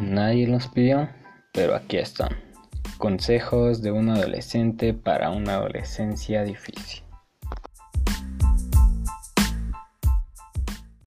Nadie los pidió, pero aquí están. Consejos de un adolescente para una adolescencia difícil.